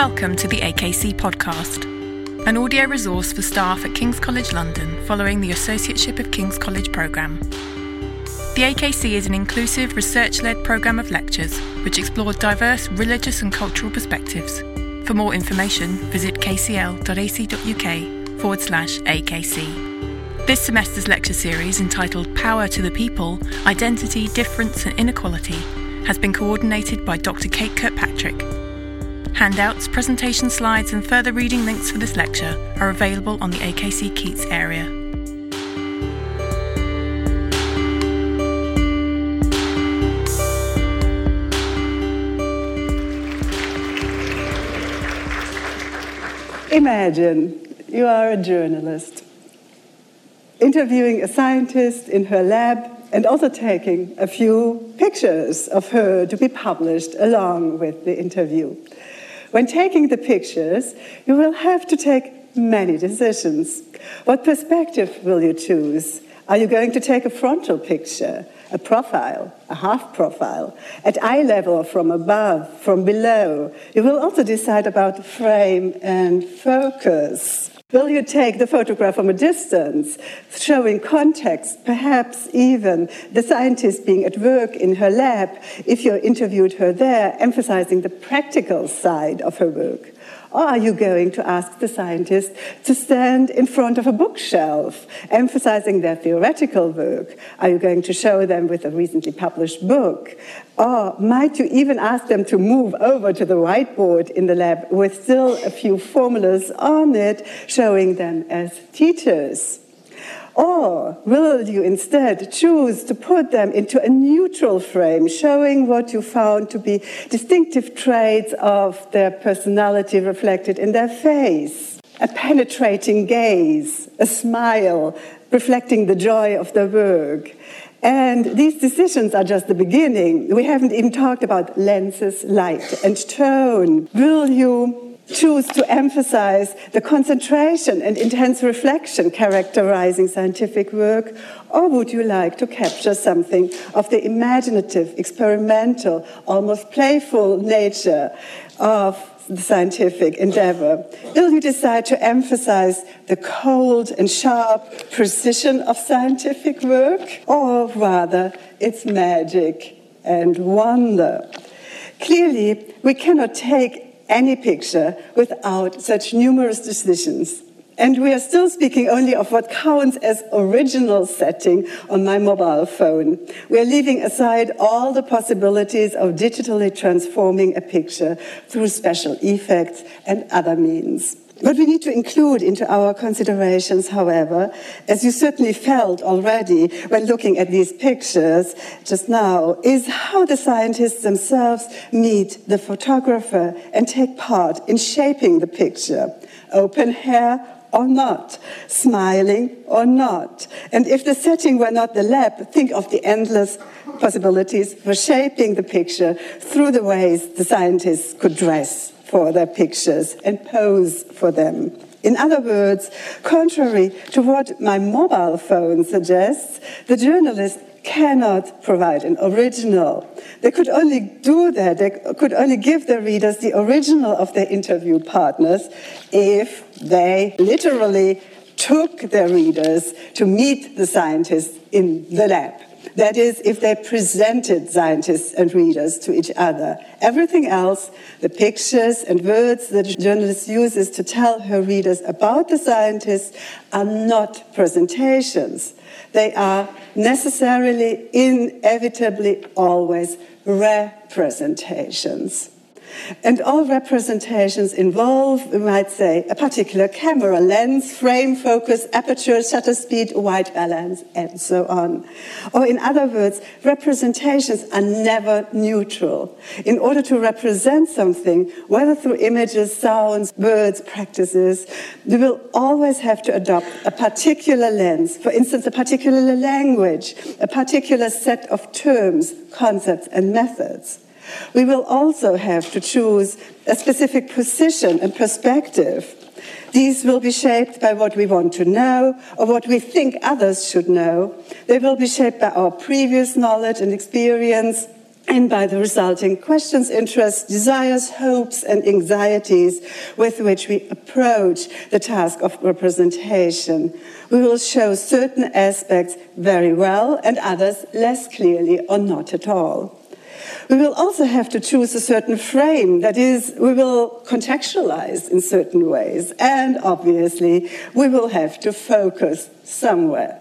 Welcome to the AKC podcast, an audio resource for staff at King's College London following the Associateship of King's College programme. The AKC is an inclusive, research led programme of lectures which explore diverse religious and cultural perspectives. For more information, visit kcl.ac.uk forward slash AKC. This semester's lecture series, entitled Power to the People Identity, Difference and Inequality, has been coordinated by Dr. Kate Kirkpatrick Handouts, presentation slides, and further reading links for this lecture are available on the AKC Keats area. Imagine you are a journalist interviewing a scientist in her lab and also taking a few pictures of her to be published along with the interview. When taking the pictures, you will have to take many decisions. What perspective will you choose? Are you going to take a frontal picture, a profile, a half profile, at eye level from above, from below? You will also decide about the frame and focus. Will you take the photograph from a distance, showing context, perhaps even the scientist being at work in her lab, if you interviewed her there, emphasizing the practical side of her work? Or are you going to ask the scientists to stand in front of a bookshelf, emphasizing their theoretical work? Are you going to show them with a recently published book? Or might you even ask them to move over to the whiteboard in the lab with still a few formulas on it, showing them as teachers? Or will you instead choose to put them into a neutral frame, showing what you found to be distinctive traits of their personality reflected in their face? A penetrating gaze, a smile, reflecting the joy of their work. And these decisions are just the beginning. We haven't even talked about lenses, light, and tone. Will you choose to emphasize the concentration and intense reflection characterizing scientific work, or would you like to capture something of the imaginative, experimental, almost playful nature of the scientific endeavor? Will you decide to emphasize the cold and sharp precision of scientific work, or rather its magic and wonder? Clearly, we cannot take any picture without such numerous decisions. And we are still speaking only of what counts as original setting on my mobile phone. We are leaving aside all the possibilities of digitally transforming a picture through special effects and other means. What we need to include into our considerations, however, as you certainly felt already when looking at these pictures just now, is how the scientists themselves meet the photographer and take part in shaping the picture. Open hair or not, smiling or not. And if the setting were not the lab, think of the endless possibilities for shaping the picture through the ways the scientists could dress for their pictures and pose for them. In other words, contrary to what my mobile phone suggests, the journalist cannot provide an original. They could only do that, they could only give their readers the original of their interview partners if they literally took their readers to meet the scientists in the lab. That is, if they presented scientists and readers to each other. Everything else, the pictures and words that a journalist uses to tell her readers about the scientists, are not presentations. They are necessarily, inevitably, always representations. And all representations involve, we might say, a particular camera lens, frame focus, aperture, shutter speed, white balance, and so on. Or in other words, representations are never neutral. In order to represent something, whether through images, sounds, words, practices, we will always have to adopt a particular lens, for instance, a particular language, a particular set of terms, concepts, and methods. We will also have to choose a specific position and perspective. These will be shaped by what we want to know or what we think others should know. They will be shaped by our previous knowledge and experience and by the resulting questions, interests, desires, hopes, and anxieties with which we approach the task of representation. We will show certain aspects very well and others less clearly or not at all. We will also have to choose a certain frame, that is, we will contextualize in certain ways, and obviously, we will have to focus somewhere.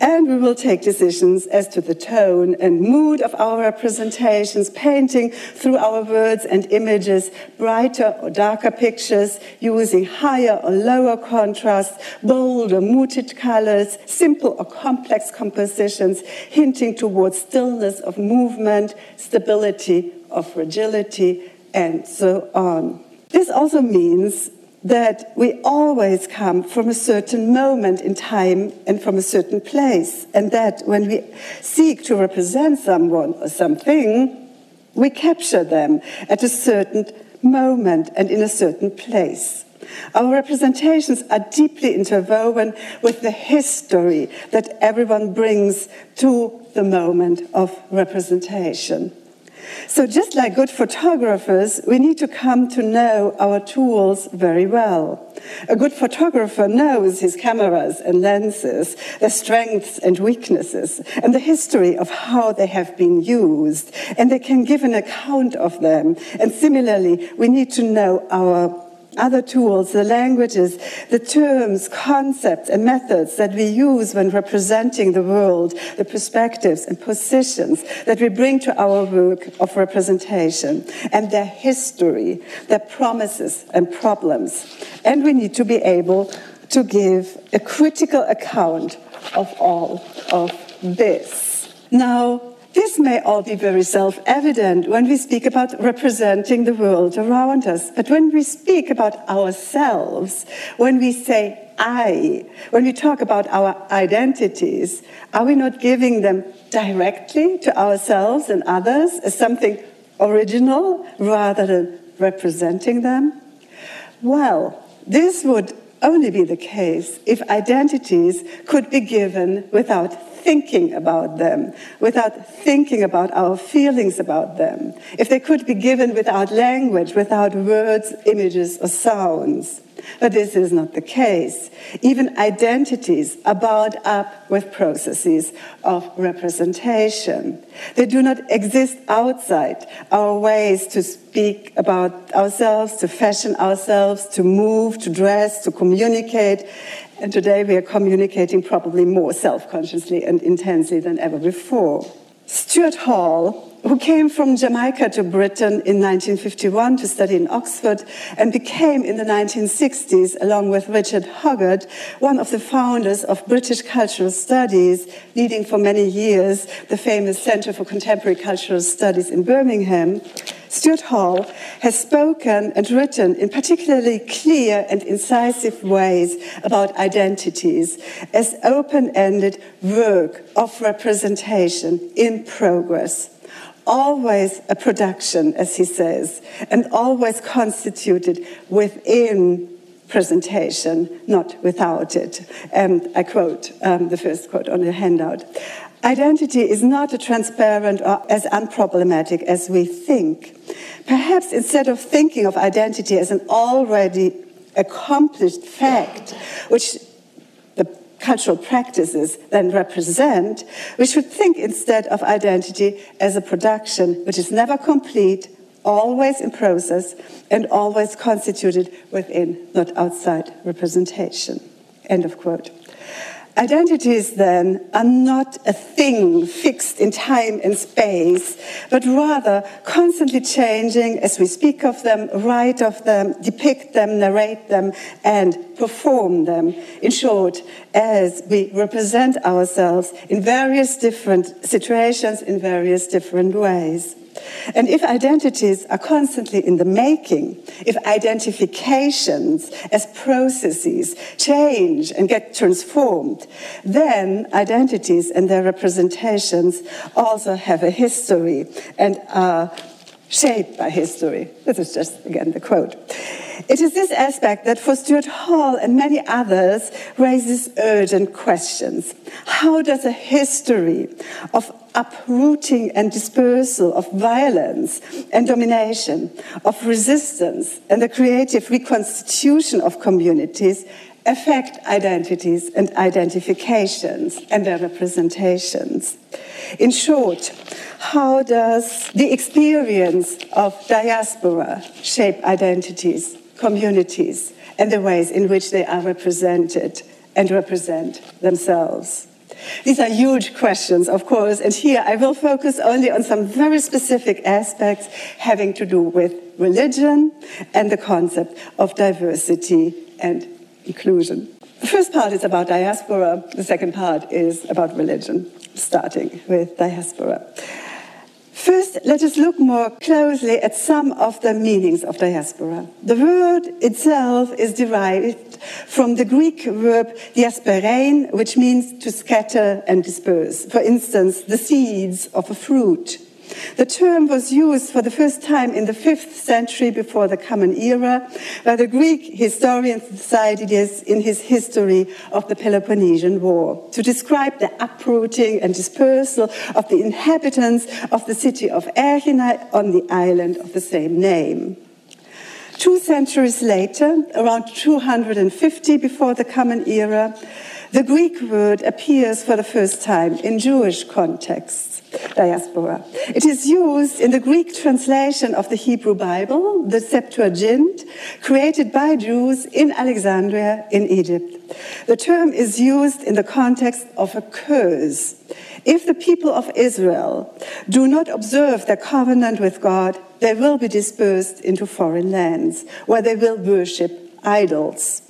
And we will take decisions as to the tone and mood of our representations, painting through our words and images brighter or darker pictures, using higher or lower contrast, bold or muted colors, simple or complex compositions, hinting towards stillness of movement, stability of fragility, and so on. This also means that we always come from a certain moment in time and from a certain place, and that when we seek to represent someone or something, we capture them at a certain moment and in a certain place. Our representations are deeply interwoven with the history that everyone brings to the moment of representation. So, just like good photographers, we need to come to know our tools very well. A good photographer knows his cameras and lenses, their strengths and weaknesses, and the history of how they have been used, and they can give an account of them. And similarly, we need to know our other tools, the languages, the terms, concepts, and methods that we use when representing the world, the perspectives and positions that we bring to our work of representation, and their history, their promises and problems. And we need to be able to give a critical account of all of this. Now, this may all be very self evident when we speak about representing the world around us. But when we speak about ourselves, when we say I, when we talk about our identities, are we not giving them directly to ourselves and others as something original rather than representing them? Well, this would only be the case if identities could be given without thinking about them, without thinking about our feelings about them, if they could be given without language, without words, images, or sounds. But this is not the case. Even identities are bound up with processes of representation. They do not exist outside our ways to speak about ourselves, to fashion ourselves, to move, to dress, to communicate. And today we are communicating probably more self consciously and intensely than ever before. Stuart Hall who came from Jamaica to Britain in 1951 to study in Oxford and became in the 1960s, along with Richard Hoggart, one of the founders of British Cultural Studies, leading for many years the famous Centre for Contemporary Cultural Studies in Birmingham. Stuart Hall has spoken and written in particularly clear and incisive ways about identities as open ended work of representation in progress always a production, as he says, and always constituted within presentation, not without it. And I quote um, the first quote on the handout. Identity is not as transparent or as unproblematic as we think. Perhaps instead of thinking of identity as an already accomplished fact, which cultural practices then represent, we should think instead of identity as a production which is never complete, always in process, and always constituted within, not outside, representation. End of quote. Identities, then, are not a thing fixed in time and space, but rather constantly changing as we speak of them, write of them, depict them, narrate them, and perform them. In short, as we represent ourselves in various different situations, in various different ways. And if identities are constantly in the making, if identifications as processes change and get transformed, then identities and their representations also have a history and are shaped by history. This is just, again, the quote. It is this aspect that for Stuart Hall and many others raises urgent questions. How does a history of uprooting and dispersal of violence and domination, of resistance and the creative reconstitution of communities affect identities and identifications and their representations. In short, how does the experience of diaspora shape identities, communities, and the ways in which they are represented and represent themselves? These are huge questions, of course, and here I will focus only on some very specific aspects having to do with religion and the concept of diversity and inclusion. The first part is about diaspora, the second part is about religion, starting with diaspora. First, let us look more closely at some of the meanings of diaspora. The word itself is derived from the Greek verb diaspeirein, which means to scatter and disperse. For instance, the seeds of a fruit the term was used for the first time in the 5th century before the Common Era by the Greek historian Thucydides in his history of the Peloponnesian War to describe the uprooting and dispersal of the inhabitants of the city of Aegina on the island of the same name. Two centuries later, around 250 before the Common Era, the Greek word appears for the first time in Jewish contexts diaspora. It is used in the Greek translation of the Hebrew Bible, the Septuagint, created by Jews in Alexandria in Egypt. The term is used in the context of a curse. If the people of Israel do not observe their covenant with God, they will be dispersed into foreign lands where they will worship idols.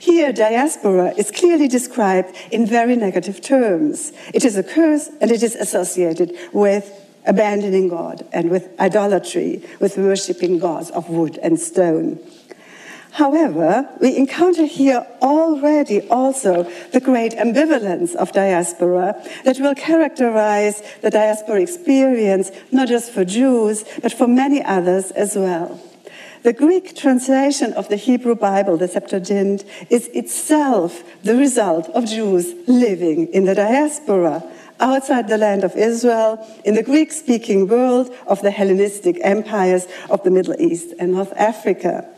Here, diaspora is clearly described in very negative terms. It is a curse and it is associated with abandoning God and with idolatry, with worshipping gods of wood and stone. However, we encounter here already also the great ambivalence of diaspora that will characterize the diaspora experience not just for Jews, but for many others as well. The Greek translation of the Hebrew Bible, the Septuagint, is itself the result of Jews living in the diaspora outside the land of Israel, in the Greek speaking world of the Hellenistic empires of the Middle East and North Africa.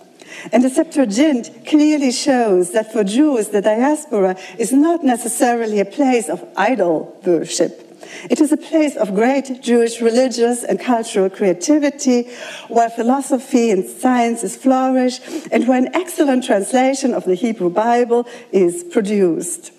And the Septuagint clearly shows that for Jews, the diaspora is not necessarily a place of idol worship it is a place of great Jewish religious and cultural creativity, where philosophy and sciences flourish, and where an excellent translation of the Hebrew Bible is produced.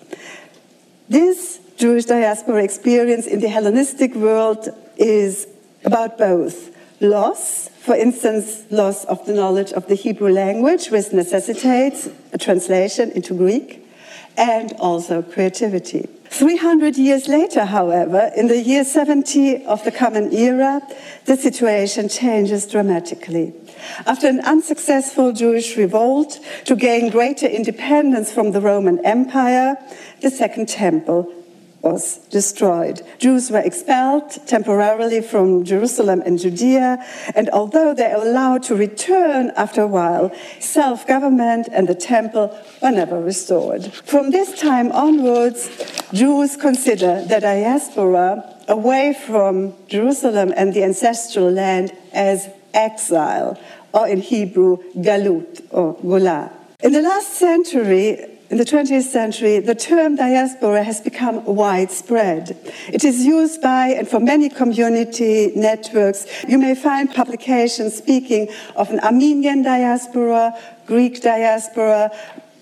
This Jewish diaspora experience in the Hellenistic world is about both loss, for instance, loss of the knowledge of the Hebrew language, which necessitates a translation into Greek, and also creativity. 300 years later, however, in the year 70 of the Common Era, the situation changes dramatically. After an unsuccessful Jewish revolt to gain greater independence from the Roman Empire, the Second Temple was destroyed. Jews were expelled temporarily from Jerusalem and Judea, and although they were allowed to return after a while, self government and the temple were never restored. From this time onwards, Jews consider the diaspora away from Jerusalem and the ancestral land as exile, or in Hebrew, galut or golah. In the last century, in the 20th century, the term diaspora has become widespread. It is used by and for many community networks. You may find publications speaking of an Armenian diaspora, Greek diaspora,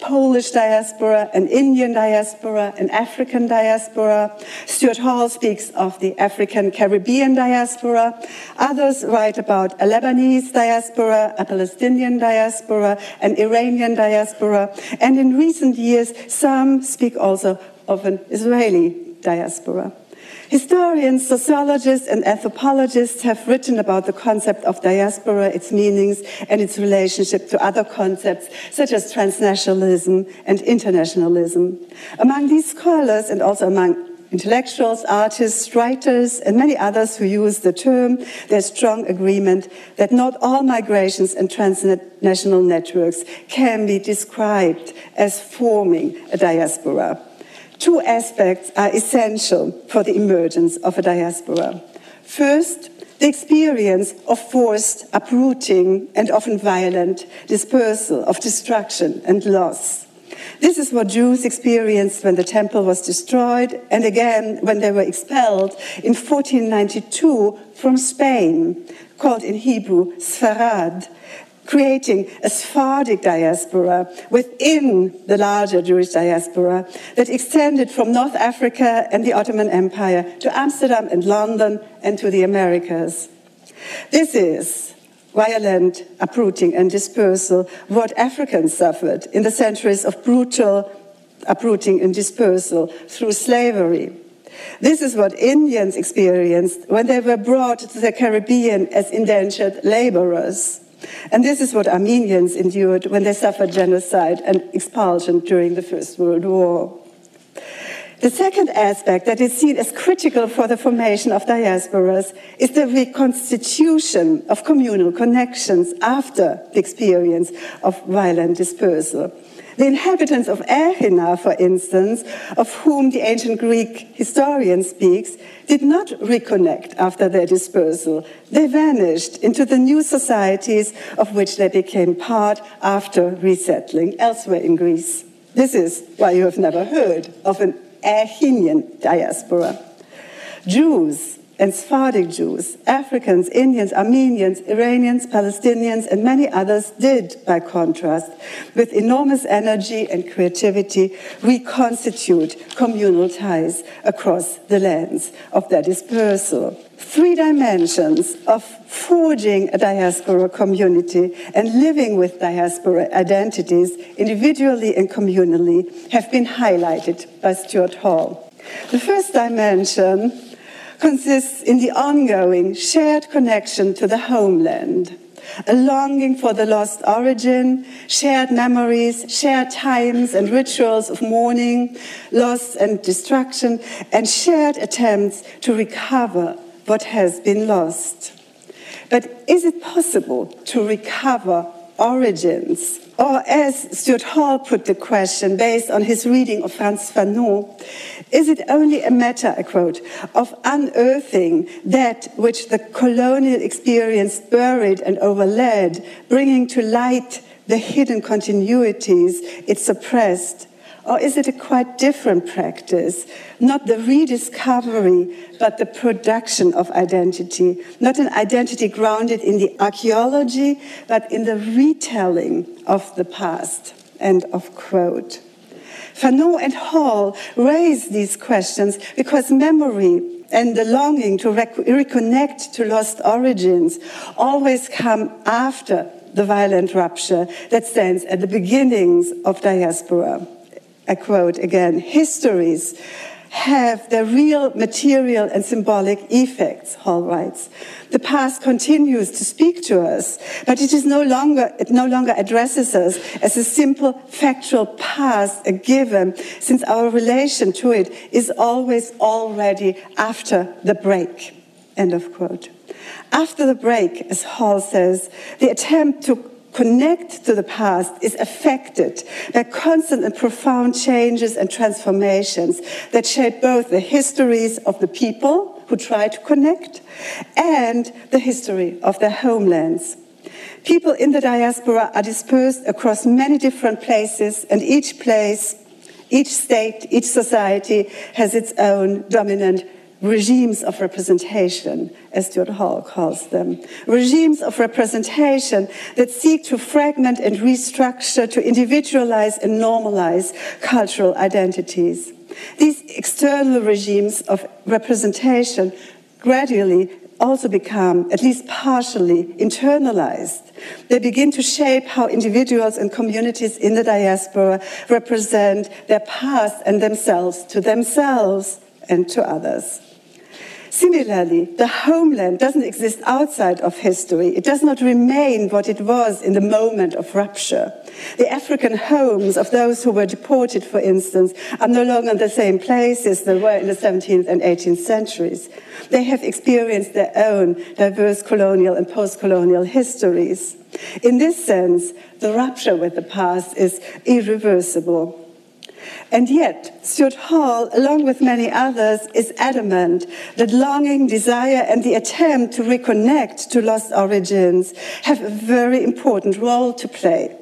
Polish diaspora, an Indian diaspora, an African diaspora. Stuart Hall speaks of the African Caribbean diaspora. Others write about a Lebanese diaspora, a Palestinian diaspora, an Iranian diaspora. And in recent years, some speak also of an Israeli diaspora. Historians, sociologists, and anthropologists have written about the concept of diaspora, its meanings, and its relationship to other concepts such as transnationalism and internationalism. Among these scholars, and also among intellectuals, artists, writers, and many others who use the term, there's strong agreement that not all migrations and transnational networks can be described as forming a diaspora. Two aspects are essential for the emergence of a diaspora. First, the experience of forced uprooting and often violent dispersal, of destruction and loss. This is what Jews experienced when the temple was destroyed and again when they were expelled in 1492 from Spain, called in Hebrew Sfarad, creating a Sephardic diaspora within the larger Jewish diaspora that extended from North Africa and the Ottoman Empire to Amsterdam and London and to the Americas. This is violent uprooting and dispersal what Africans suffered in the centuries of brutal uprooting and dispersal through slavery. This is what Indians experienced when they were brought to the Caribbean as indentured laborers. And this is what Armenians endured when they suffered genocide and expulsion during the First World War. The second aspect that is seen as critical for the formation of diasporas is the reconstitution of communal connections after the experience of violent dispersal. The inhabitants of Aegina, for instance, of whom the ancient Greek historian speaks, did not reconnect after their dispersal. They vanished into the new societies of which they became part after resettling elsewhere in Greece. This is why you have never heard of an Aeginean diaspora. Jews and Sephardic Jews, Africans, Indians, Armenians, Iranians, Palestinians, and many others did, by contrast, with enormous energy and creativity, reconstitute communal ties across the lands of their dispersal. Three dimensions of forging a diaspora community and living with diaspora identities, individually and communally, have been highlighted by Stuart Hall. The first dimension consists in the ongoing shared connection to the homeland, a longing for the lost origin, shared memories, shared times and rituals of mourning, loss and destruction, and shared attempts to recover what has been lost. But is it possible to recover origins? Or, as Stuart Hall put the question based on his reading of Frantz Fanon, is it only a matter, I quote, of unearthing that which the colonial experience buried and overlaid, bringing to light the hidden continuities it suppressed? Or is it a quite different practice? Not the rediscovery, but the production of identity. Not an identity grounded in the archaeology, but in the retelling of the past. End of quote. Fanon and Hall raise these questions because memory and the longing to rec reconnect to lost origins always come after the violent rupture that stands at the beginnings of diaspora. I quote again, histories have their real material and symbolic effects, Hall writes. The past continues to speak to us, but it is no longer, it no longer addresses us as a simple factual past, a given, since our relation to it is always already after the break. End of quote. After the break, as Hall says, the attempt to connect to the past is affected by constant and profound changes and transformations that shape both the histories of the people who try to connect and the history of their homelands. People in the diaspora are dispersed across many different places, and each place, each state, each society has its own dominant regimes of representation, as Stuart Hall calls them. Regimes of representation that seek to fragment and restructure, to individualize and normalize cultural identities. These external regimes of representation gradually also become, at least partially, internalized. They begin to shape how individuals and communities in the diaspora represent their past and themselves to themselves and to others. Similarly, the homeland doesn't exist outside of history. It does not remain what it was in the moment of rupture. The African homes of those who were deported, for instance, are no longer the same places they were in the 17th and 18th centuries. They have experienced their own diverse colonial and post colonial histories. In this sense, the rupture with the past is irreversible. And yet, Stuart Hall, along with many others, is adamant that longing, desire, and the attempt to reconnect to lost origins have a very important role to play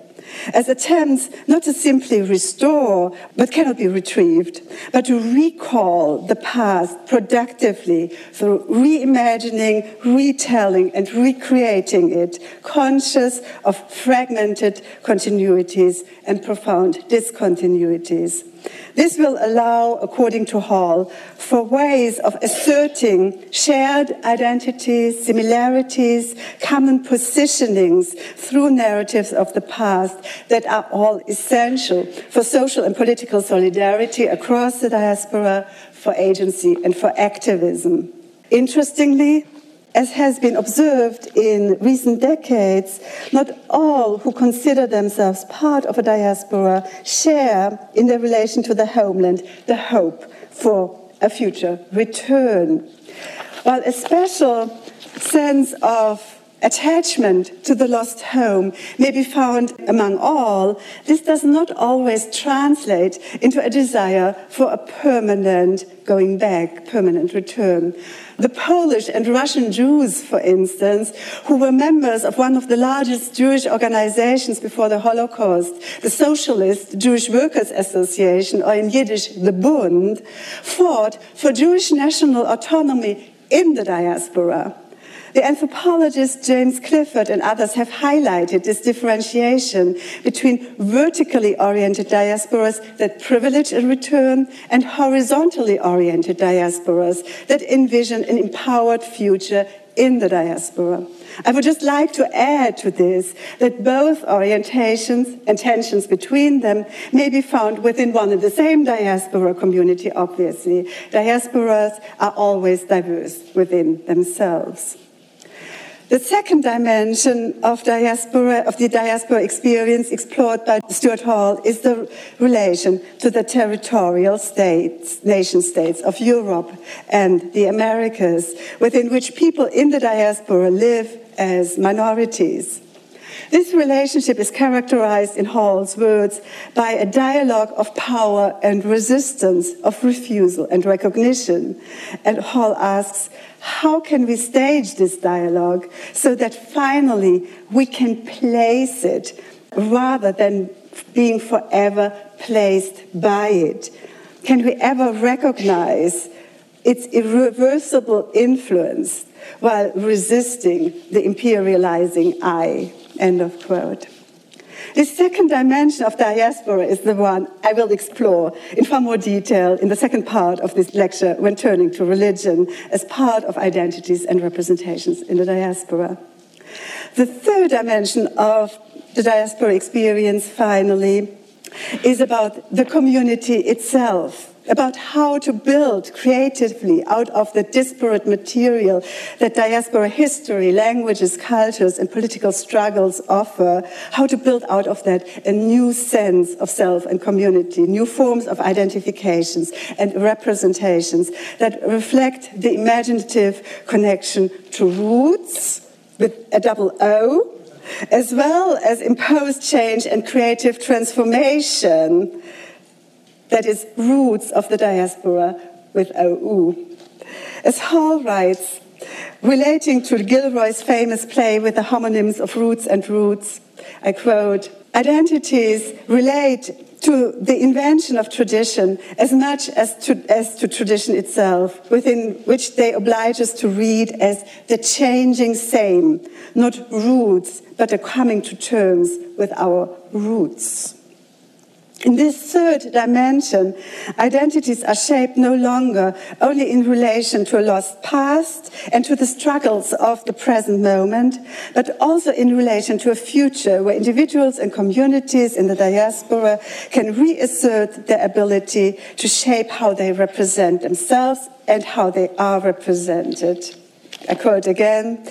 as attempts not to simply restore but cannot be retrieved, but to recall the past productively through reimagining, retelling, and recreating it, conscious of fragmented continuities and profound discontinuities. This will allow, according to Hall, for ways of asserting shared identities, similarities, common positionings through narratives of the past that are all essential for social and political solidarity across the diaspora, for agency, and for activism. Interestingly, as has been observed in recent decades, not all who consider themselves part of a diaspora share in their relation to the homeland the hope for a future return. While a special sense of attachment to the lost home may be found among all, this does not always translate into a desire for a permanent going back, permanent return. The Polish and Russian Jews, for instance, who were members of one of the largest Jewish organizations before the Holocaust, the Socialist Jewish Workers Association, or in Yiddish, the Bund, fought for Jewish national autonomy in the diaspora. The anthropologist James Clifford and others have highlighted this differentiation between vertically oriented diasporas that privilege a return and horizontally oriented diasporas that envision an empowered future in the diaspora. I would just like to add to this that both orientations and tensions between them may be found within one and the same diaspora community, obviously. Diasporas are always diverse within themselves. The second dimension of diaspora, of the diaspora experience explored by Stuart Hall is the relation to the territorial states, nation states of Europe and the Americas, within which people in the diaspora live as minorities. This relationship is characterized, in Hall's words, by a dialogue of power and resistance, of refusal and recognition. And Hall asks, how can we stage this dialogue so that finally we can place it rather than being forever placed by it? Can we ever recognize its irreversible influence while resisting the imperializing eye? End of quote. The second dimension of diaspora is the one I will explore in far more detail in the second part of this lecture when turning to religion as part of identities and representations in the diaspora. The third dimension of the diaspora experience, finally, is about the community itself about how to build creatively out of the disparate material that diaspora history, languages, cultures, and political struggles offer, how to build out of that a new sense of self and community, new forms of identifications and representations that reflect the imaginative connection to roots with a double O, as well as imposed change and creative transformation that is, routes of the diaspora with OU. As Hall writes, relating to Gilroy's famous play with the homonyms of roots and routes, I quote, identities relate to the invention of tradition as much as to, as to tradition itself, within which they oblige us to read as the changing same, not roots, but a coming to terms with our routes. In this third dimension, identities are shaped no longer only in relation to a lost past and to the struggles of the present moment, but also in relation to a future where individuals and communities in the diaspora can reassert their ability to shape how they represent themselves and how they are represented. I quote again,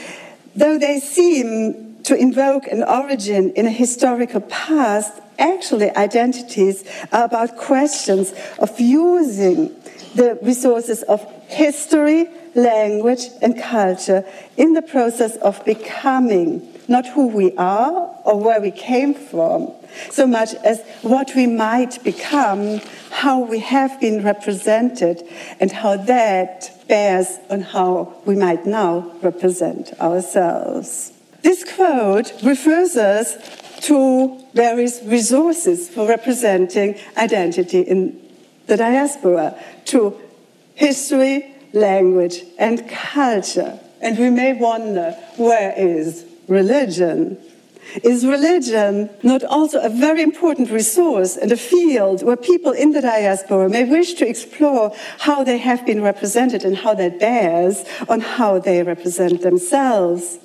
though they seem to invoke an origin in a historical past, actually identities are about questions of using the resources of history, language, and culture in the process of becoming not who we are or where we came from, so much as what we might become, how we have been represented, and how that bears on how we might now represent ourselves. This quote refers us to various resources for representing identity in the diaspora, to history, language, and culture. And we may wonder where is religion? Is religion not also a very important resource and a field where people in the diaspora may wish to explore how they have been represented and how that bears on how they represent themselves?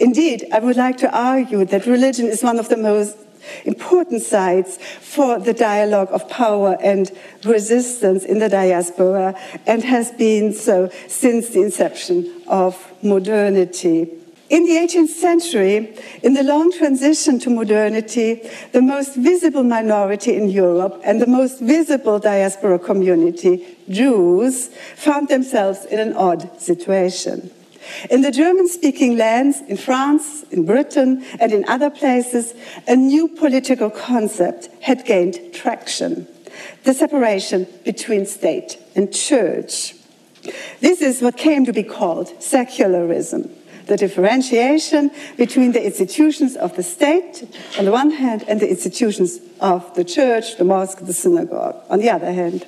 Indeed, I would like to argue that religion is one of the most important sites for the dialogue of power and resistance in the diaspora and has been so since the inception of modernity. In the 18th century, in the long transition to modernity, the most visible minority in Europe and the most visible diaspora community, Jews, found themselves in an odd situation. In the German speaking lands, in France, in Britain, and in other places, a new political concept had gained traction the separation between state and church. This is what came to be called secularism the differentiation between the institutions of the state on the one hand and the institutions of the church, the mosque, the synagogue on the other hand.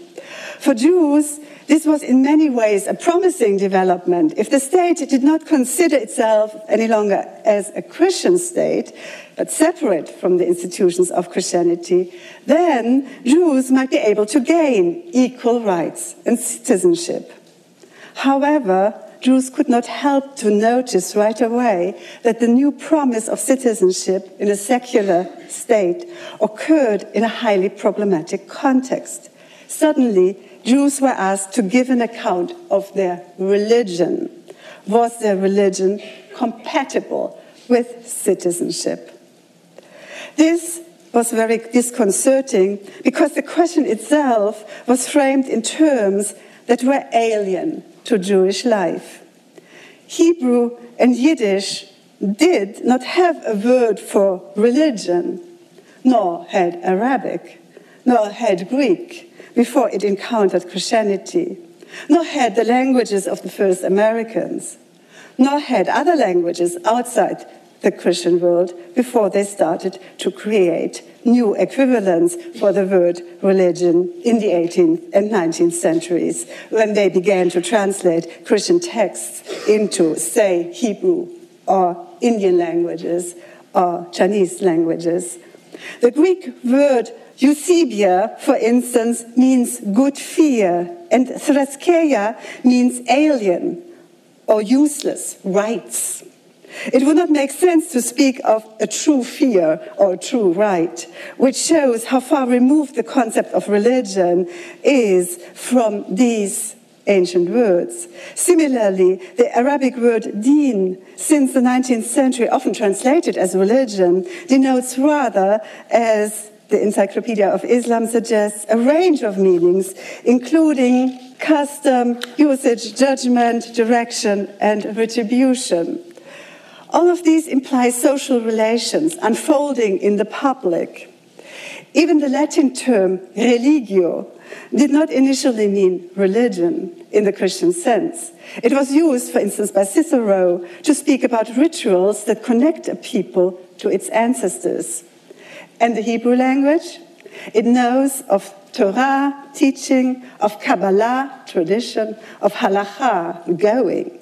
For Jews, this was in many ways a promising development. If the state did not consider itself any longer as a Christian state, but separate from the institutions of Christianity, then Jews might be able to gain equal rights and citizenship. However, Jews could not help to notice right away that the new promise of citizenship in a secular state occurred in a highly problematic context. Suddenly, Jews were asked to give an account of their religion. Was their religion compatible with citizenship? This was very disconcerting because the question itself was framed in terms that were alien to Jewish life. Hebrew and Yiddish did not have a word for religion, nor had Arabic, nor had Greek before it encountered Christianity, nor had the languages of the first Americans, nor had other languages outside the Christian world before they started to create new equivalents for the word religion in the 18th and 19th centuries when they began to translate Christian texts into, say, Hebrew or Indian languages or Chinese languages. The Greek word Eusebia, for instance, means good fear, and Threskeia means alien or useless, rites. It would not make sense to speak of a true fear or a true rite, which shows how far removed the concept of religion is from these ancient words. Similarly, the Arabic word deen, since the 19th century, often translated as religion, denotes rather as the Encyclopedia of Islam suggests a range of meanings, including custom, usage, judgment, direction, and retribution. All of these imply social relations unfolding in the public. Even the Latin term religio did not initially mean religion in the Christian sense. It was used, for instance, by Cicero to speak about rituals that connect a people to its ancestors and the Hebrew language. It knows of Torah, teaching, of Kabbalah, tradition, of halacha, going.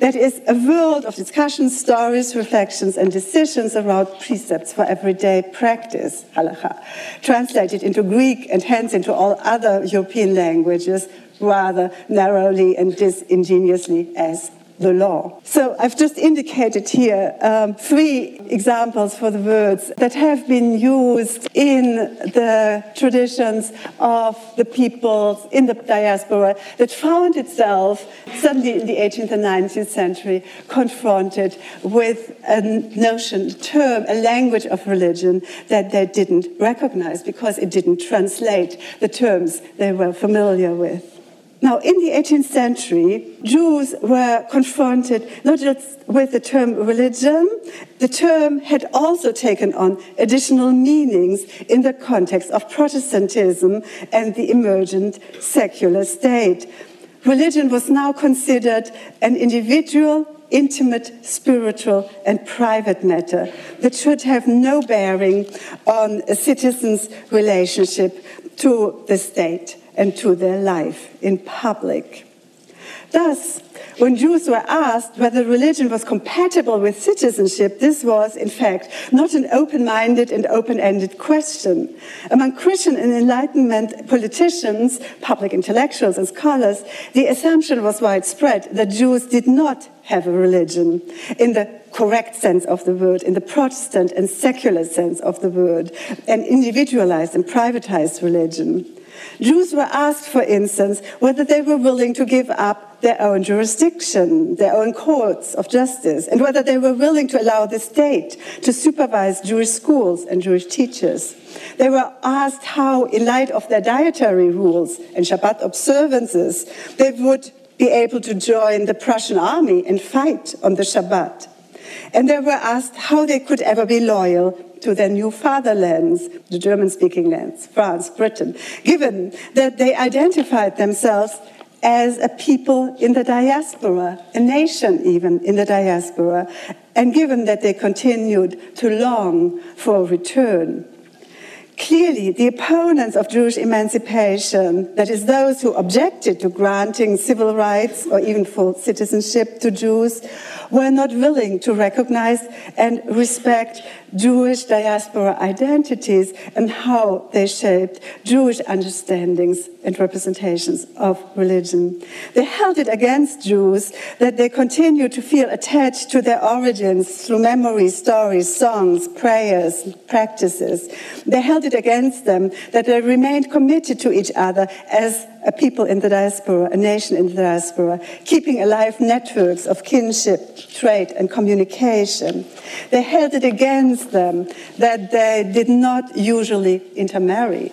That is a world of discussions, stories, reflections, and decisions around precepts for everyday practice, halacha, translated into Greek and hence into all other European languages rather narrowly and disingenuously as the law. So I've just indicated here um, three examples for the words that have been used in the traditions of the peoples in the diaspora that found itself suddenly in the 18th and 19th century confronted with a notion, a term, a language of religion that they didn't recognize because it didn't translate the terms they were familiar with. Now, in the 18th century, Jews were confronted not just with the term religion, the term had also taken on additional meanings in the context of Protestantism and the emergent secular state. Religion was now considered an individual, intimate, spiritual, and private matter that should have no bearing on a citizen's relationship to the state and to their life in public. Thus, when Jews were asked whether religion was compatible with citizenship, this was, in fact, not an open minded and open ended question. Among Christian and Enlightenment politicians, public intellectuals, and scholars, the assumption was widespread that Jews did not have a religion in the correct sense of the word, in the Protestant and secular sense of the word, an individualized and privatized religion. Jews were asked, for instance, whether they were willing to give up their own jurisdiction, their own courts of justice, and whether they were willing to allow the state to supervise Jewish schools and Jewish teachers. They were asked how, in light of their dietary rules and Shabbat observances, they would be able to join the Prussian army and fight on the Shabbat. And they were asked how they could ever be loyal to their new fatherlands, the German speaking lands, France, Britain, given that they identified themselves as a people in the diaspora, a nation even in the diaspora, and given that they continued to long for return. Clearly, the opponents of Jewish emancipation, that is, those who objected to granting civil rights or even full citizenship to Jews, were not willing to recognize and respect Jewish diaspora identities and how they shaped Jewish understandings and representations of religion. They held it against Jews that they continue to feel attached to their origins through memories, stories, songs, prayers, practices. They held it against them that they remained committed to each other as a people in the diaspora, a nation in the diaspora, keeping alive networks of kinship, trade, and communication. They held it against them that they did not usually intermarry.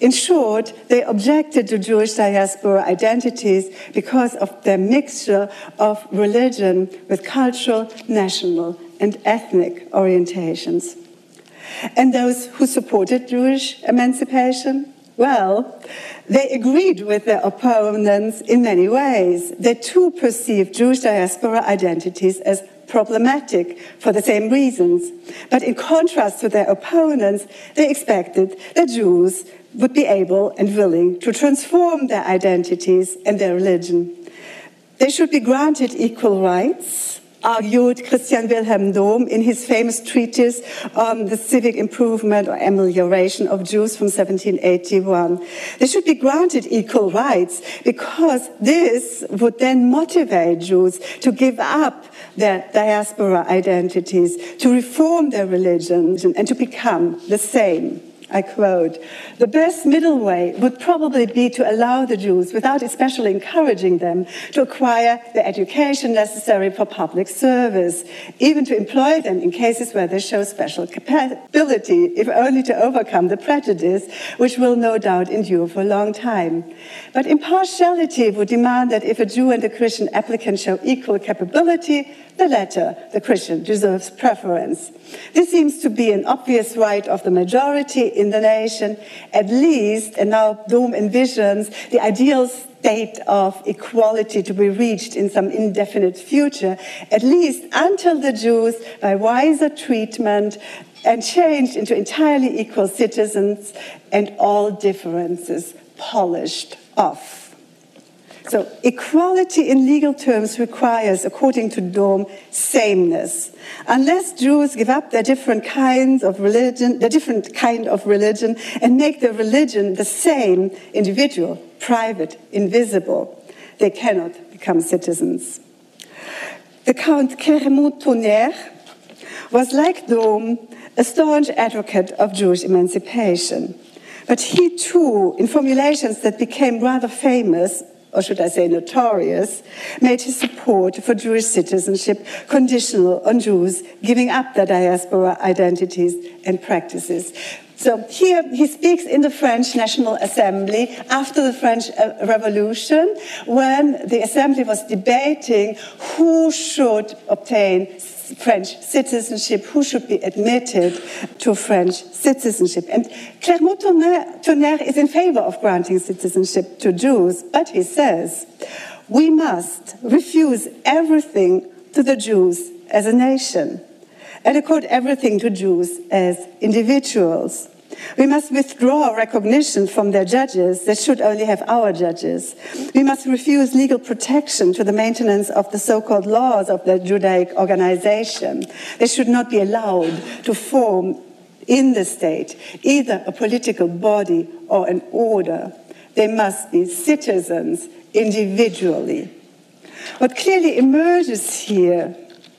In short, they objected to Jewish diaspora identities because of their mixture of religion with cultural, national, and ethnic orientations. And those who supported Jewish emancipation well, they agreed with their opponents in many ways. They too perceived Jewish diaspora identities as problematic for the same reasons. But in contrast to their opponents, they expected that Jews would be able and willing to transform their identities and their religion. They should be granted equal rights argued Christian Wilhelm Dohm in his famous treatise on the civic improvement or amelioration of Jews from 1781. They should be granted equal rights because this would then motivate Jews to give up their diaspora identities, to reform their religion, and to become the same I quote, the best middle way would probably be to allow the Jews, without especially encouraging them, to acquire the education necessary for public service, even to employ them in cases where they show special capability, if only to overcome the prejudice, which will no doubt endure for a long time. But impartiality would demand that if a Jew and a Christian applicant show equal capability, the latter, the Christian, deserves preference. This seems to be an obvious right of the majority in the nation, at least, and now Dohm envisions the ideal state of equality to be reached in some indefinite future, at least until the Jews, by wiser treatment, and changed into entirely equal citizens and all differences polished off. So, equality in legal terms requires, according to Dohm, sameness. Unless Jews give up their different kinds of religion, their different kind of religion, and make their religion the same, individual, private, invisible, they cannot become citizens. The Count Clermont-Tonnerre was, like Dohm, a staunch advocate of Jewish emancipation. But he too, in formulations that became rather famous, or should I say notorious, made his support for Jewish citizenship conditional on Jews giving up their diaspora identities and practices. So here he speaks in the French National Assembly after the French uh, Revolution, when the Assembly was debating who should obtain French citizenship, who should be admitted to French citizenship. And Clermont-Tonnerre is in favor of granting citizenship to Jews, but he says, we must refuse everything to the Jews as a nation and accord everything to Jews as individuals. We must withdraw recognition from their judges that should only have our judges. We must refuse legal protection to the maintenance of the so called laws of the Judaic organization. They should not be allowed to form in the state either a political body or an order. They must be citizens individually. What clearly emerges here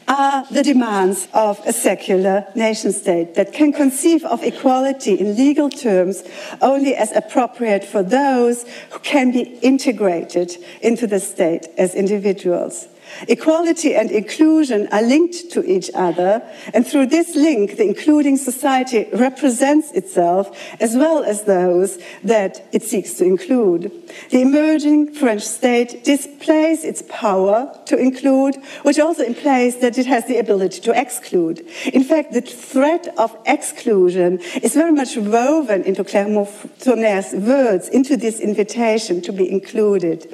are the demands of a secular nation state that can conceive of equality in legal terms only as appropriate for those who can be integrated into the state as individuals. Equality and inclusion are linked to each other, and through this link, the including society represents itself as well as those that it seeks to include. The emerging French state displays its power to include, which also implies that it has the ability to exclude. In fact, the threat of exclusion is very much woven into Clermont-Tonnerre's words, into this invitation to be included.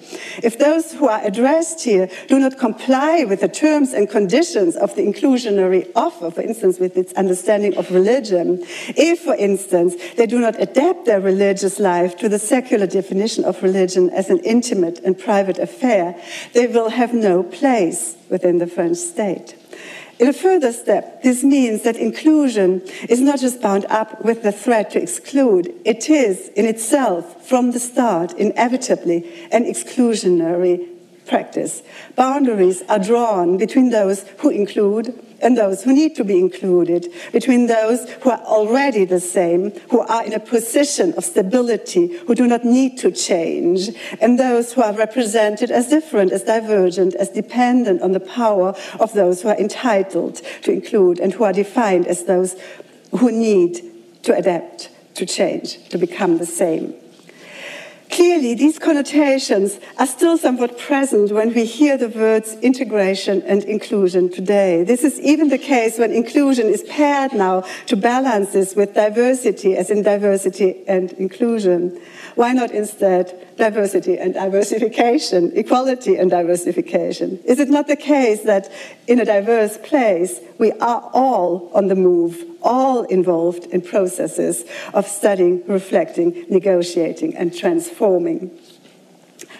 If those who are addressed here do not comply with the terms and conditions of the inclusionary offer, for instance, with its understanding of religion, if, for instance, they do not adapt their religious life to the secular definition of religion as an intimate and private affair, they will have no place within the French state. In a further step, this means that inclusion is not just bound up with the threat to exclude, it is in itself, from the start, inevitably an exclusionary practice. Boundaries are drawn between those who include and those who need to be included, between those who are already the same, who are in a position of stability, who do not need to change, and those who are represented as different, as divergent, as dependent on the power of those who are entitled to include and who are defined as those who need to adapt, to change, to become the same. Clearly, these connotations are still somewhat present when we hear the words integration and inclusion today. This is even the case when inclusion is paired now to balance this with diversity, as in diversity and inclusion. Why not instead diversity and diversification, equality and diversification? Is it not the case that in a diverse place, we are all on the move, all involved in processes of studying, reflecting, negotiating, and transforming?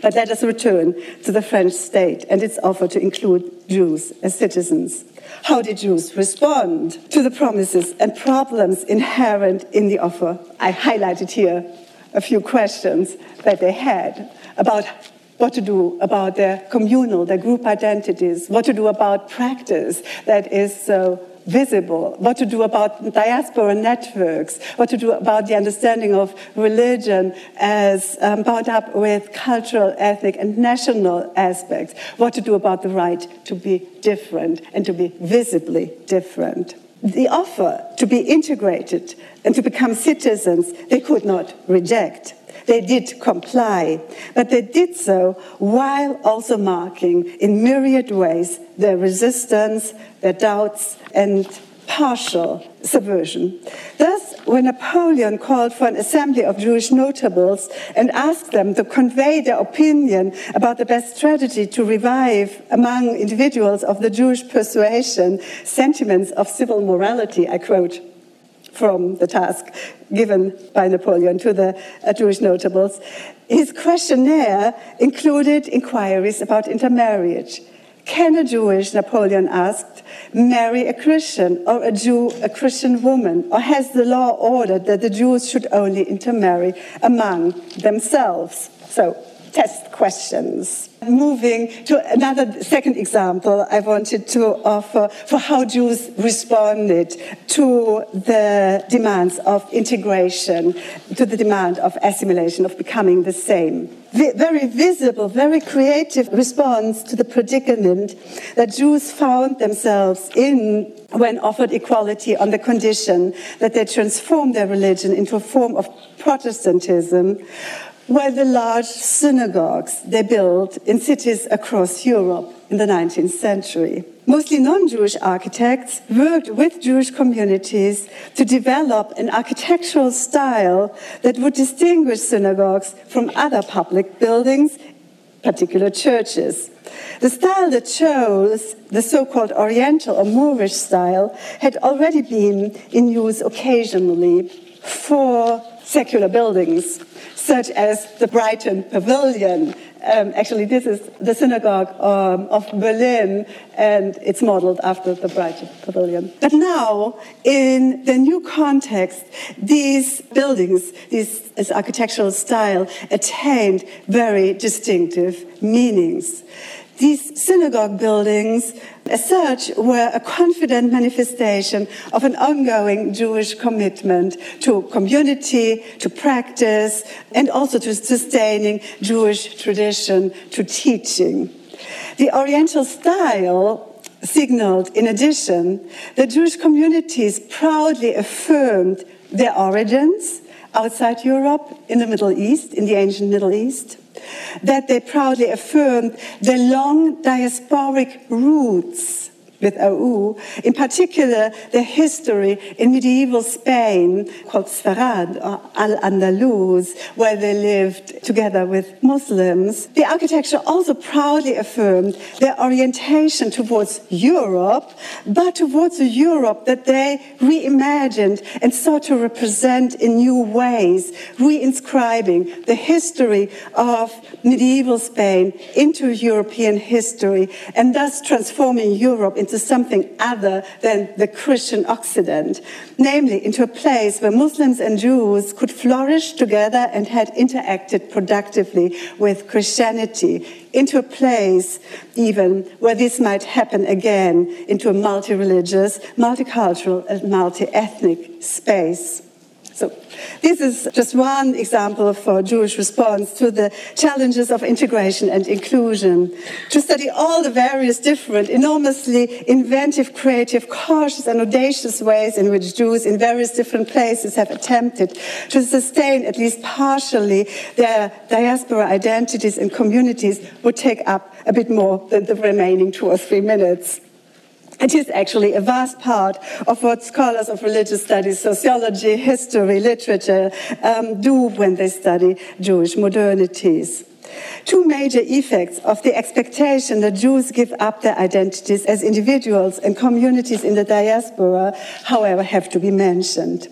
But let us return to the French state and its offer to include Jews as citizens. How did Jews respond to the promises and problems inherent in the offer? I highlighted here a few questions that they had about what to do about their communal, their group identities, what to do about practice that is so visible, what to do about diaspora networks, what to do about the understanding of religion as um, bound up with cultural, ethnic, and national aspects, what to do about the right to be different and to be visibly different the offer to be integrated and to become citizens, they could not reject. They did comply, but they did so while also marking in myriad ways their resistance, their doubts, and partial subversion. Thus, when Napoleon called for an assembly of Jewish notables and asked them to convey their opinion about the best strategy to revive among individuals of the Jewish persuasion sentiments of civil morality, I quote, from the task given by Napoleon to the uh, Jewish notables. His questionnaire included inquiries about intermarriage. Can a Jewish, Napoleon asked, marry a Christian or a Jew a Christian woman? Or has the law ordered that the Jews should only intermarry among themselves? So test questions. Moving to another second example, I wanted to offer for how Jews responded to the demands of integration, to the demand of assimilation, of becoming the same. Very visible, very creative response to the predicament that Jews found themselves in when offered equality on the condition that they transform their religion into a form of Protestantism were the large synagogues they built in cities across Europe in the 19th century. Mostly non Jewish architects worked with Jewish communities to develop an architectural style that would distinguish synagogues from other public buildings, particular churches. The style that chose, the so called Oriental or Moorish style, had already been in use occasionally for secular buildings such as the Brighton Pavilion. Um, actually, this is the synagogue um, of Berlin, and it's modeled after the Brighton Pavilion. But now, in the new context, these buildings, this, this architectural style, attained very distinctive meanings. These synagogue buildings, as such, were a confident manifestation of an ongoing Jewish commitment to community, to practice, and also to sustaining Jewish tradition, to teaching. The Oriental style signaled, in addition, that Jewish communities proudly affirmed their origins outside Europe, in the Middle East, in the ancient Middle East that they proudly affirmed the long diasporic roots with OU, in particular the history in medieval Spain called Sfarad or Al-Andalus, where they lived together with Muslims. The architecture also proudly affirmed their orientation towards Europe, but towards a Europe that they reimagined and sought to represent in new ways, reinscribing the history of medieval Spain into European history and thus transforming Europe into something other than the Christian Occident, namely into a place where Muslims and Jews could flourish together and had interacted productively with Christianity, into a place even where this might happen again, into a multi-religious, multicultural and multi-ethnic space. So this is just one example for Jewish response to the challenges of integration and inclusion. To study all the various different, enormously inventive, creative, cautious and audacious ways in which Jews in various different places have attempted to sustain at least partially their diaspora identities and communities would take up a bit more than the remaining two or three minutes. It is actually a vast part of what scholars of religious studies, sociology, history, literature um, do when they study Jewish modernities. Two major effects of the expectation that Jews give up their identities as individuals and communities in the diaspora, however, have to be mentioned.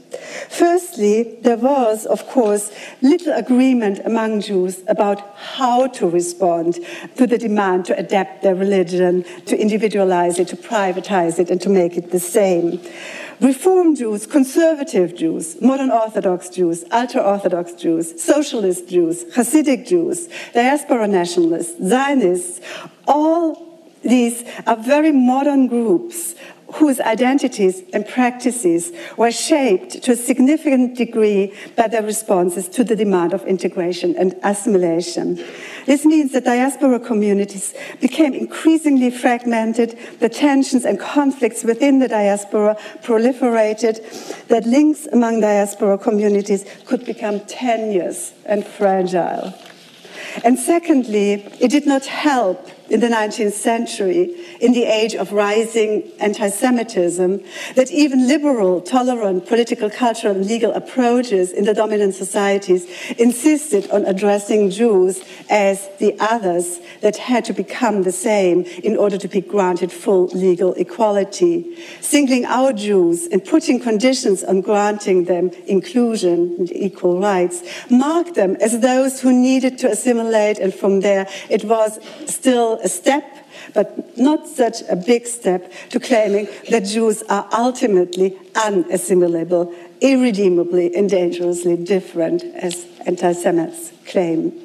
Firstly, there was, of course, little agreement among Jews about how to respond to the demand to adapt their religion, to individualize it, to privatize it, and to make it the same. Reform Jews, conservative Jews, modern Orthodox Jews, ultra Orthodox Jews, socialist Jews, Hasidic Jews, diaspora nationalists, Zionists, all these are very modern groups whose identities and practices were shaped to a significant degree by their responses to the demand of integration and assimilation. This means that diaspora communities became increasingly fragmented, the tensions and conflicts within the diaspora proliferated, that links among diaspora communities could become tenuous and fragile. And secondly, it did not help in the 19th century, in the age of rising anti Semitism, that even liberal, tolerant political, cultural, and legal approaches in the dominant societies insisted on addressing Jews as the others that had to become the same in order to be granted full legal equality. Singling out Jews and putting conditions on granting them inclusion and equal rights marked them as those who needed to assimilate, and from there it was still a step but not such a big step to claiming that Jews are ultimately unassimilable, irredeemably and dangerously different, as anti Semites claim.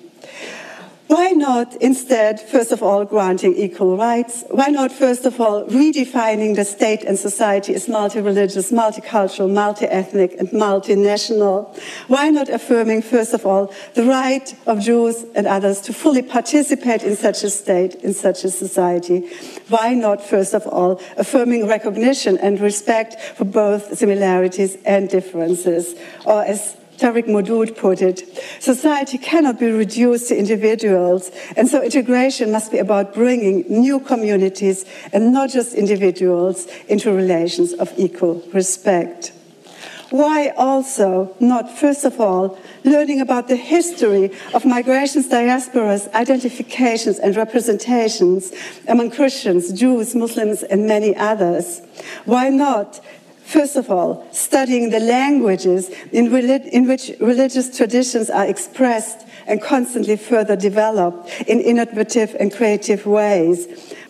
Why not instead, first of all, granting equal rights? Why not, first of all, redefining the state and society as multi-religious, multicultural, multi-ethnic, and multinational? Why not affirming, first of all, the right of Jews and others to fully participate in such a state, in such a society? Why not, first of all, affirming recognition and respect for both similarities and differences? Or as Tariq Modood put it, society cannot be reduced to individuals, and so integration must be about bringing new communities and not just individuals into relations of equal respect. Why also not, first of all, learning about the history of migrations, diasporas, identifications, and representations among Christians, Jews, Muslims, and many others? Why not First of all, studying the languages in, in, which religious traditions are expressed and constantly further developed in innovative and creative ways.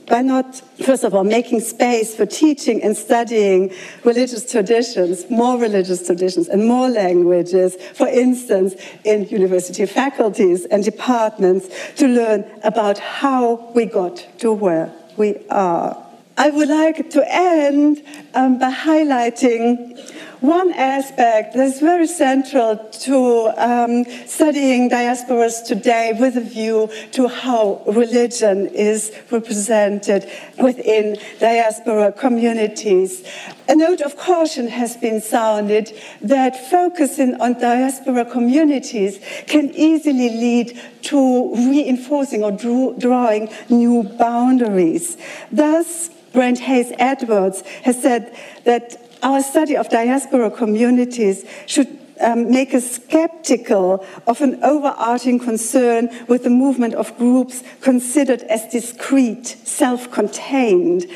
By not, first of all, making space for teaching and studying religious traditions, more religious traditions, and more languages, for instance, in university faculties and departments, to learn about how we got to where we are. I would like to end um, by highlighting one aspect that's very central to um, studying diasporas today with a view to how religion is represented within diaspora communities. A note of caution has been sounded that focusing on diaspora communities can easily lead to reinforcing or drew, drawing new boundaries. Thus, Brent Hayes Edwards has said that our study of diaspora communities should um, make us skeptical of an overarching concern with the movement of groups considered as discrete, self contained,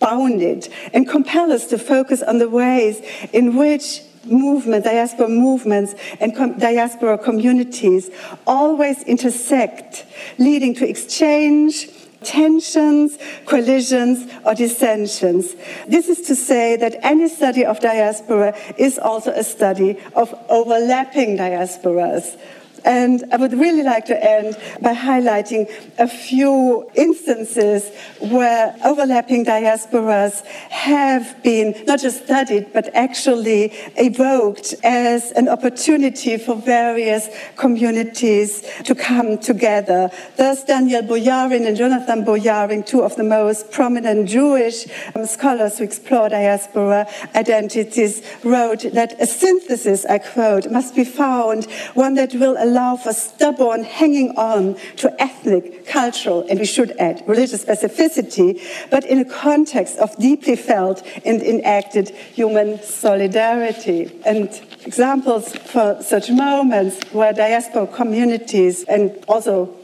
bounded, and compel us to focus on the ways in which movement, diaspora movements, and com diaspora communities always intersect, leading to exchange tensions, collisions, or dissensions. This is to say that any study of diaspora is also a study of overlapping diasporas and I would really like to end by highlighting a few instances where overlapping diasporas have been not just studied, but actually evoked as an opportunity for various communities to come together. Thus, Daniel Boyarin and Jonathan Boyarin, two of the most prominent Jewish um, scholars who explore diaspora identities, wrote that a synthesis, I quote, must be found, one that will allow for stubborn hanging on to ethnic, cultural, and we should add religious specificity, but in a context of deeply felt and enacted human solidarity. And examples for such moments where diaspora communities and also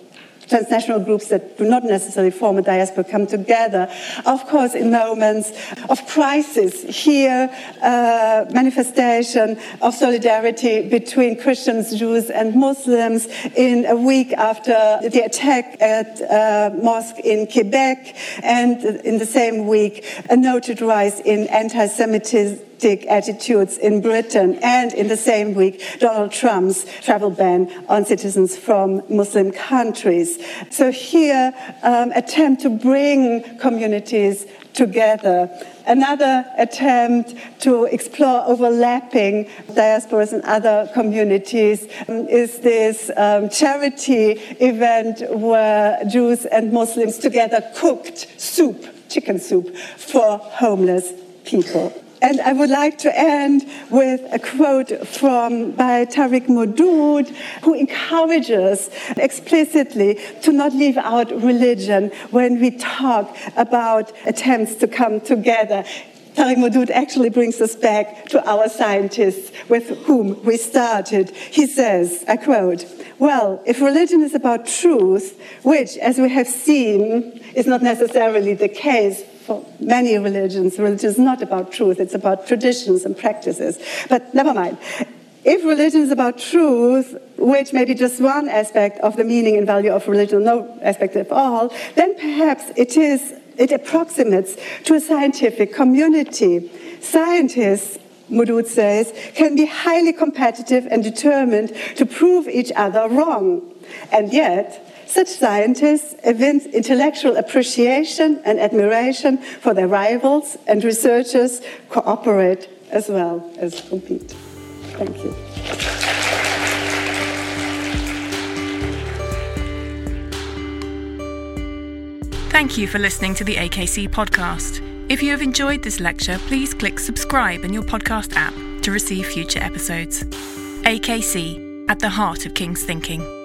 transnational groups that do not necessarily form a diaspora come together. Of course, in moments of crisis, here, uh, manifestation of solidarity between Christians, Jews, and Muslims in a week after the attack at a mosque in Quebec, and in the same week, a noted rise in anti Semitism attitudes in Britain, and in the same week, Donald Trump's travel ban on citizens from Muslim countries. So here, um, attempt to bring communities together. Another attempt to explore overlapping diasporas and other communities um, is this um, charity event where Jews and Muslims together cooked soup, chicken soup, for homeless people. And I would like to end with a quote from by Tariq Modood, who encourages explicitly to not leave out religion when we talk about attempts to come together. Tariq Modood actually brings us back to our scientists with whom we started. He says, I quote, well, if religion is about truth, which, as we have seen, is not necessarily the case for many religions, religion is not about truth, it's about traditions and practices. But never mind. If religion is about truth, which may be just one aspect of the meaning and value of religion, no aspect at all, then perhaps it is it approximates to a scientific community. Scientists, Modood says, can be highly competitive and determined to prove each other wrong. And yet, such scientists evince intellectual appreciation and admiration for their rivals, and researchers cooperate as well as compete. Thank you. Thank you for listening to the AKC podcast. If you have enjoyed this lecture, please click subscribe in your podcast app to receive future episodes. AKC, at the heart of King's thinking.